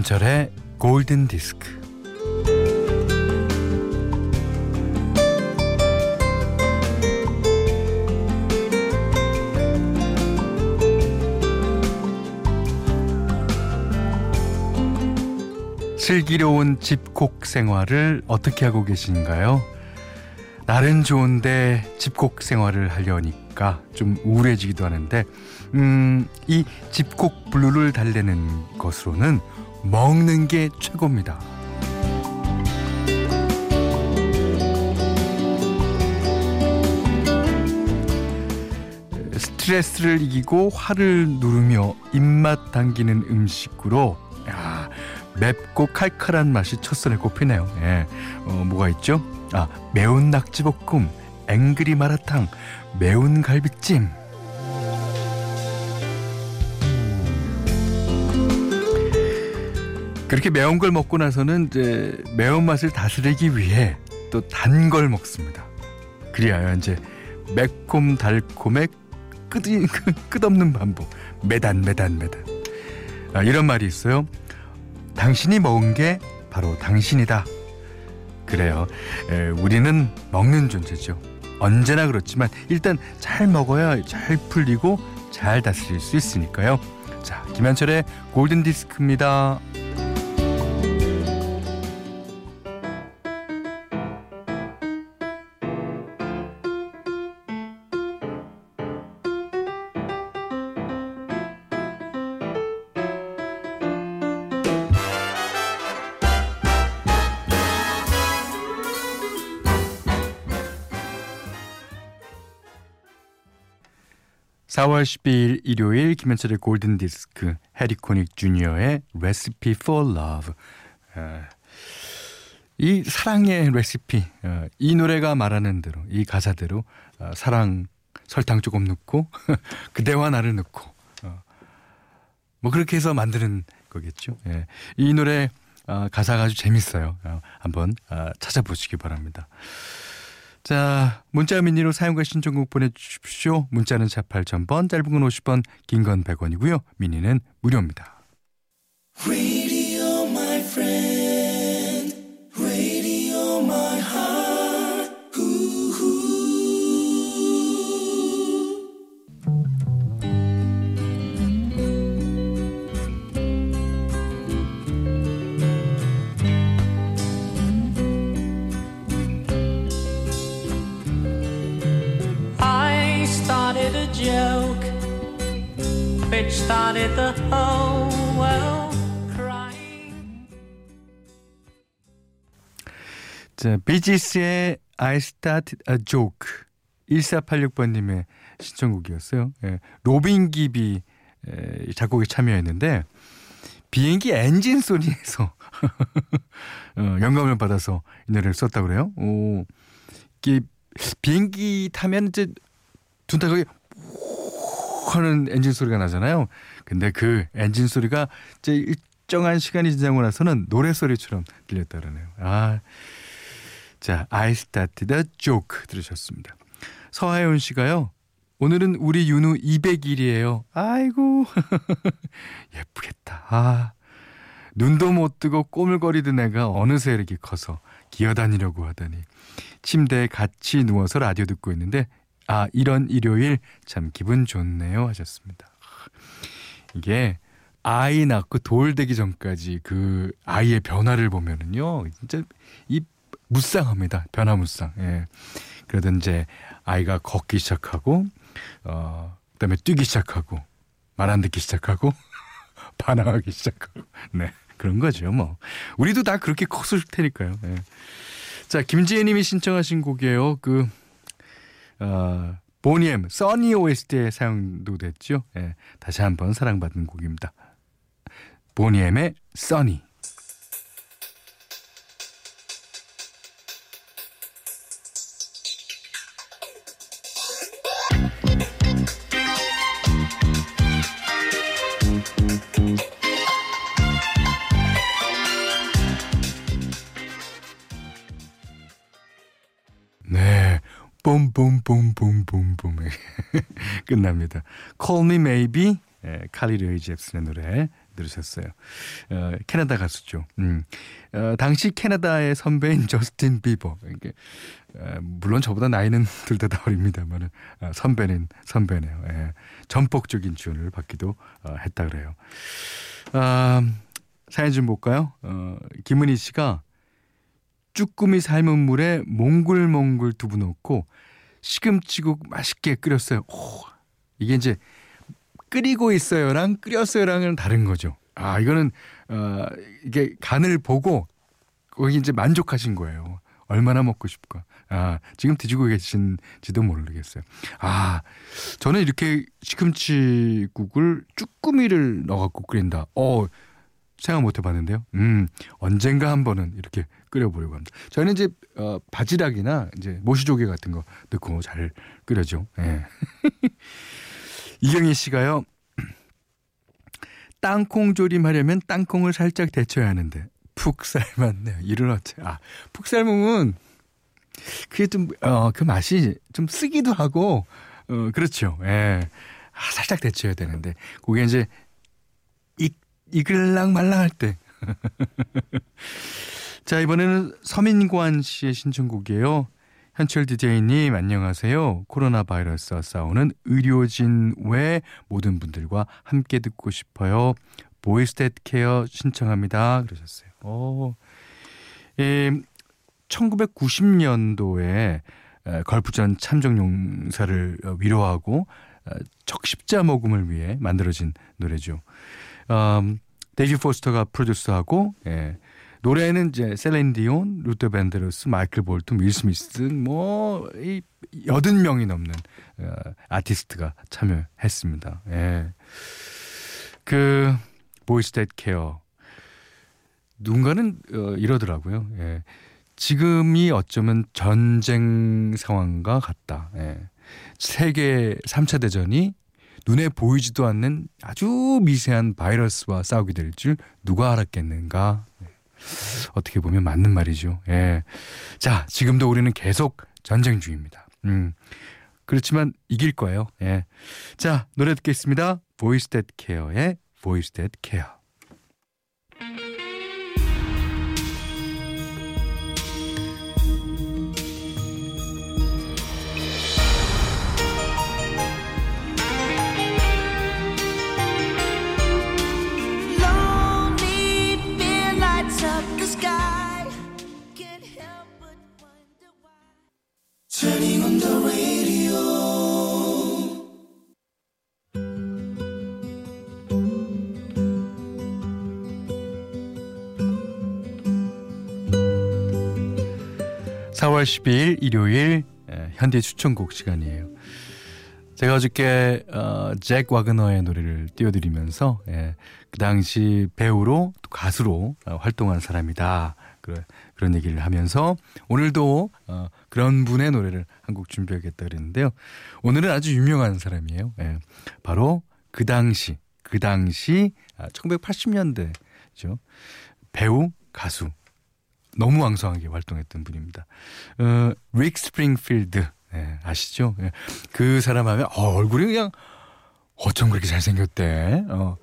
김현철의 골든 디스크. 슬기로운 집콕 생활을 어떻게 하고 계신가요? 날은 좋은데 집콕 생활을 하려니까 좀 우울해지기도 하는데, 음, 이 집콕 블루를 달래는 것으로는 먹는 게 최고입니다. 스트레스를 이기고 화를 누르며 입맛 당기는 음식으로 야, 맵고 칼칼한 맛이 첫선에 꼽히네요. 예. 어, 뭐가 있죠? 아, 매운 낙지볶음, 앵그리 마라탕, 매운 갈비찜. 그렇게 매운 걸 먹고 나서는 이제 매운맛을 다스리기 위해 또 단 걸 먹습니다. 그리하여 이제 매콤 달콤의 끝, 끝없는 반복. 매단 매단 매단. 아, 이런 말이 있어요. 당신이 먹은 게 바로 당신이다. 그래요. 에, 우리는 먹는 존재죠. 언제나 그렇지만 일단 잘 먹어야 잘 풀리고 잘 다스릴 수 있으니까요. 자, 김현철의 골든 디스크입니다. 4월 12일 일요일 김현철의 골든 디스크 해리코닉 주니어의 레시피 for love. 어, 이 사랑의 레시피 어, 이 노래가 말하는 대로 이 가사대로 어, 사랑 설탕 조금 넣고 그대와 나를 넣고 뭐 그렇게 해서 만드는 거겠죠. 예. 이 노래 가사가 아주 재밌어요. 한번 찾아보시기 바랍니다. 자, 문자 미니로 사용과 신청곡 보내주십시오. 문자는 4 8000번, 짧은 건 50원, 긴 건 100원이고요. 미니는 무료입니다. 자, 비지스의 I Started a Joke 1486번님의 신청곡이었어요. 예, 로빈 깁이 에, 작곡에 참여했는데 비행기 엔진 소리에서 어, 영감을 받아서 이 노래를 썼다고 그래요. 오, 이게 비행기 타면 이제 둔탁하게 하는 엔진 소리가 나잖아요. 근데 그 엔진 소리가 이제 일정한 시간이 지나고 나서는 노래 소리처럼 들렸다 그러네요. 아. 자, I started a joke 들으셨습니다. 서하연 씨가요. 오늘은 우리 윤우 200일이에요. 아이고. 예쁘겠다. 아. 눈도 못 뜨고 꼬물거리던 애가 어느새 이렇게 커서 기어다니려고 하다니. 침대에 같이 누워서 라디오 듣고 있는데 아, 이런 일요일 참 기분 좋네요 하셨습니다. 이게 아이 낳고 돌 되기 전까지 그 아이의 변화를 보면은요, 진짜 이 무쌍합니다. 변화무쌍. 예. 그러던 이제 아이가 걷기 시작하고, 어, 그 다음에 뛰기 시작하고, 말 안 듣기 시작하고, 반항하기 시작하고, 네. 그런 거죠, 뭐. 우리도 다 그렇게 컸을 테니까요. 예. 자, 김지혜 님이 신청하신 곡이에요. 그, 어, 보니엠, 써니 OST에 사용도 됐죠. 예, 다시 한번 사랑받는 곡입니다. 보니엠의 써니. 봄봄봄봄봄봄 끝납니다. Call Me Maybe 예, 칼리 레이 잽슨의 노래 들으셨어요. 어, 캐나다 가수죠. 음. 어, 당시 캐나다의 선배인 저스틴 비버. 이게, 어, 물론 저보다 나이는 둘 다 다 어립니다만 어, 선배는 선배네요. 예. 전폭적인 지원을 받기도 어, 했다 그래요. 아, 사연 좀 볼까요? 어, 김은희 씨가 쭈꾸미 삶은 물에 몽글몽글 두부 넣고 시금치국 맛있게 끓였어요. 오, 이게 이제 끓이고 있어요랑 끓였어요랑은 다른 거죠. 아, 이거는 어 이게 간을 보고 거기 이제 만족하신 거예요. 얼마나 먹고 싶까. 아, 지금 드시고 계신지도 모르겠어요. 아, 저는 이렇게 시금치국을 쭈꾸미를 넣어갖고 끓인다. 어, 생각 못 해봤는데요. 음, 언젠가 한 번은 이렇게 끓여보려고 합니다. 저는 이제 어, 바지락이나 이제 모시조개 같은 거 넣고 잘 끓여죠. 예. 이경희 씨가요. 땅콩 조림하려면 땅콩을 살짝 데쳐야 하는데 푹 삶았네요. 이를 어째? 아, 푹 삶으면 그게 좀어그 맛이 좀 쓰기도 하고 어 그렇죠. 예. 아, 살짝 데쳐야 되는데 그게 이제 익 익을랑 말랑할 때. 자, 이번에는 서민관 씨의 신청곡이에요. 현철 DJ님 안녕하세요. 코로나 바이러스와 싸우는 의료진 외 모든 분들과 함께 듣고 싶어요. Voices That Care 신청합니다. 그러셨어요. 오. 예, 1990년도에 걸프전 참전 용사를 위로하고 어, 적십자 모금을 위해 만들어진 노래죠. 음, 데이빗 포스터가 프로듀스하고 예, 노래는 이제 셀린 디온, 루터 밴드로스, 마이클 볼튼, 윌 스미스 등뭐 여든 명이 넘는 어, 아티스트가 참여했습니다. 예. 그 Voices That Care 누군가는 어, 이러더라고요. 예. 지금이 어쩌면 전쟁 상황과 같다. 예. 세계 3차 대전이 눈에 보이지도 않는 아주 미세한 바이러스와 싸우게 될 줄 누가 알았겠는가. 어떻게 보면 맞는 말이죠. 예. 자, 지금도 우리는 계속 전쟁 중입니다. 음. 그렇지만 이길 거예요. 예. 자, 노래 듣겠습니다. Voices That Care의 Voices That Care. 4월 12일 일요일 현대 추천곡 시간이에요. 제가 어저께 어, 잭 와그너의 노래를 띄워드리면서 예, 그 당시 배우로 또 가수로 어, 활동한 사람이다. 그, 그런 얘기를 하면서 오늘도 어, 그런 분의 노래를 한 곡 준비하겠다 그랬는데요. 오늘은 아주 유명한 사람이에요. 예, 바로 그 당시 그 당시 아, 1980년대죠. 배우 가수 너무 왕성하게 활동했던 분입니다. 어, 릭 스프링필드 네, 아시죠? 네. 그 사람 하면 어, 얼굴이 그냥 어쩜 그렇게 잘생겼대. 어,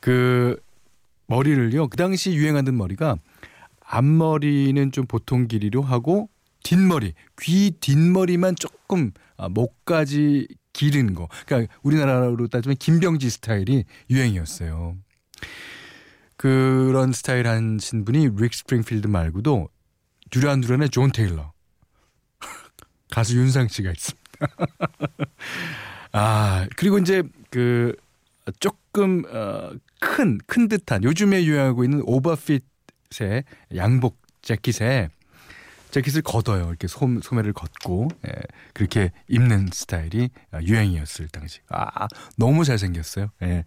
그 머리를요. 그 당시 유행하던 머리가 앞머리는 좀 보통 길이로 하고 뒷머리, 귀 뒷머리만 조금 아, 목까지 기른 거. 그러니까 우리나라로 따지면 김병지 스타일이 유행이었어요. 그런 스타일 하신 분이 릭 스프링필드 말고도 듀란듀란의 존 테일러 가수 윤상 씨가 있습니다. 아 그리고 이제 그 조금 어, 큰, 큰 듯한 요즘에 유행하고 있는 오버핏의 양복 재킷에 재킷을 걷어요. 이렇게 소, 소매를 걷고 예, 그렇게 입는 스타일이 유행이었을 당시. 아 너무 잘 생겼어요. 예.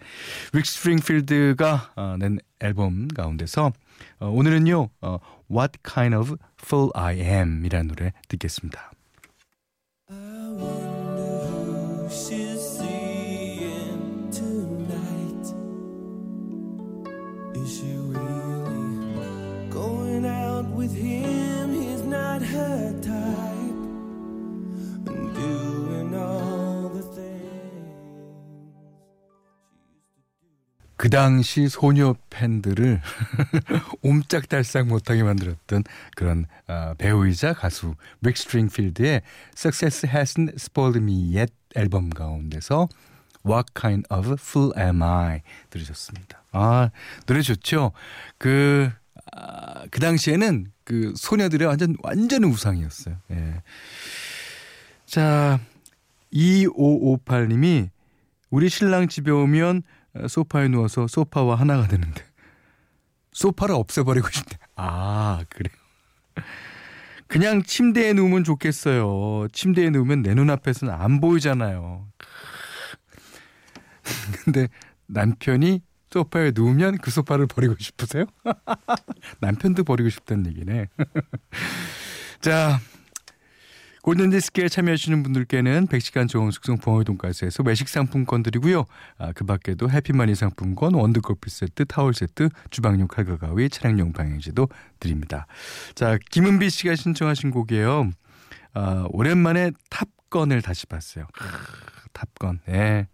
윅 스프링필드가 어, 낸 앨범 가운데서 어, 오늘은요 어, What Kind of Fool I Am이라는 노래 듣겠습니다. 그 당시 소녀 팬들을 옴짝달싹 못하게 만들었던 그런 어, 배우이자 가수 릭 스프링필드의 Success Hasn't Spoiled Me Yet 앨범 가운데서 What Kind of Fool Am I 들으셨습니다. 아 노래 좋죠. 그 아, 그 당시에는 그 소녀들의 완전 완전 우상이었어요. 예. 자 2558님이 우리 신랑 집에 오면 소파에 누워서 소파와 하나가 되는데 소파를 없애버리고 싶대. 아 그래요. 그냥 침대에 누우면 좋겠어요. 침대에 누우면 내 눈앞에서는 안 보이잖아요. 근데 남편이 소파에 누우면 그 소파를 버리고 싶으세요? 남편도 버리고 싶다는 얘기네. 자, 골든디스크에 참여하시는 분들께는 100시간 좋은 숙성 붕어의 돈가스에서 외식 상품권 드리고요. 아, 그 밖에도 해피머니 상품권, 원두커피 세트, 타월 세트, 주방용 칼과 가위, 차량용 방향제도 드립니다. 자, 김은비 씨가 신청하신 곡이에요. 아, 오랜만에 탑건을 다시 봤어요. 탑건. 예.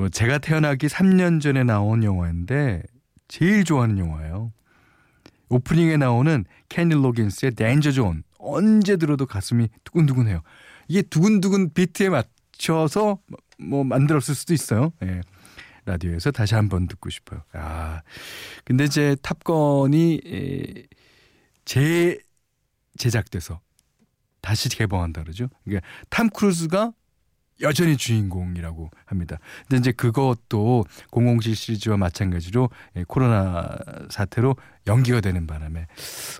네. 뭐 제가 태어나기 3년 전에 나온 영화인데 제일 좋아하는 영화예요. 오프닝에 나오는 케니 로긴스의 Danger Zone 언제 들어도 가슴이 두근두근해요. 이게 두근두근 비트에 맞춰서 뭐 만들었을 수도 있어요. 예. 라디오에서 다시 한번 듣고 싶어요. 아, 근데 이제 탑건이 재 제작돼서 다시 개봉한다 그러죠. 그러니까 탐 크루즈가 여전히 주인공이라고 합니다. 근데 이제 그것도 007 시리즈와 마찬가지로 예, 코로나 사태로 연기가 되는 바람에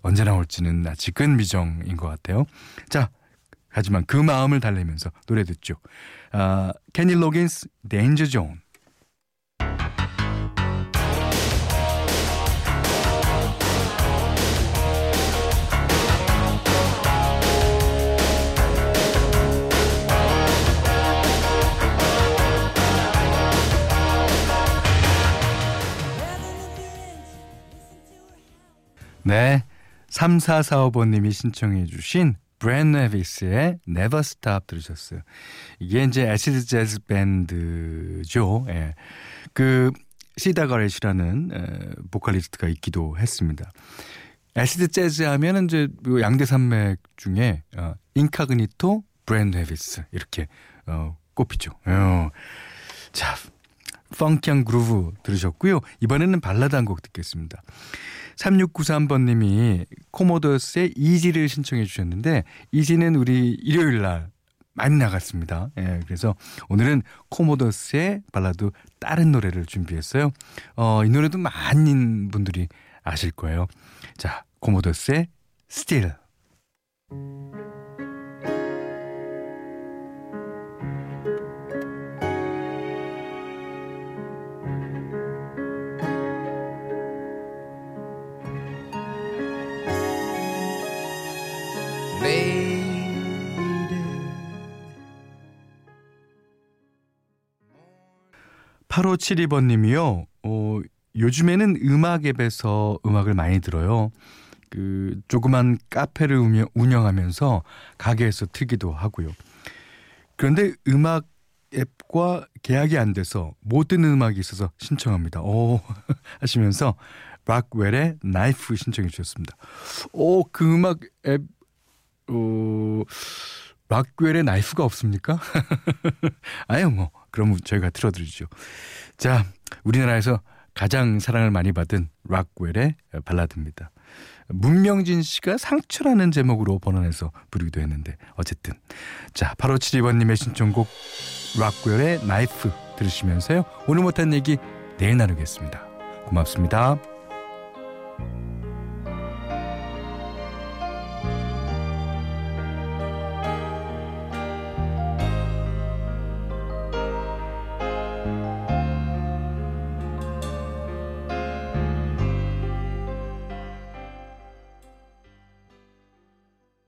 언제 나올지는 아직은 미정인 것 같아요. 자, 하지만 그 마음을 달래면서 노래 듣죠. 아, 케니 로긴스, Danger Zone. 네. 3445번님이 신청해 주신 Brand New Heavies의 Never Stop 들으셨어요. 이게 이제 애시드 재즈 밴드죠. 예. 그 시다 가렛이라는 에, 보컬리스트가 있기도 했습니다. 애시드 재즈 하면은 이제 뭐 양대 산맥 중에 어, 인카그니토, Brand New Heavies 이렇게 어, 꼽히죠. 어. 자, 펑키한 그루브 들으셨고요. 이번에는 발라드 한 곡 듣겠습니다. 3693번님이 코모더스의 이지를 신청해 주셨는데 이지는 우리 일요일 날 많이 나갔습니다. 예, 그래서 오늘은 코모더스의 발라드 다른 노래를 준비했어요. 어, 이 노래도 많은 분들이 아실 거예요. 자, 코모더스의 Still. 8572번 님이요. 어, 요즘에는 음악 앱에서 음악을 많이 들어요. 그 조그만 카페를 운영, 운영하면서 가게에서 틀기도 하고요. 그런데 음악 앱과 계약이 안 돼서 못 듣는 음악이 있어서 신청합니다. 오 하시면서 락웰의 나이프 신청해 주셨습니다. 오 그 음악 앱 어, 락웰의 나이프가 없습니까? 아유, 뭐, 그럼 저희가 틀어드리죠. 자, 우리나라에서 가장 사랑을 많이 받은 락웰의 발라드입니다. 문명진 씨가 상처라는 제목으로 번안해서 부르기도 했는데, 어쨌든. 자, 8572번님의 신청곡 락웰의 나이프 들으시면서요. 오늘 못한 얘기 내일 나누겠습니다. 고맙습니다.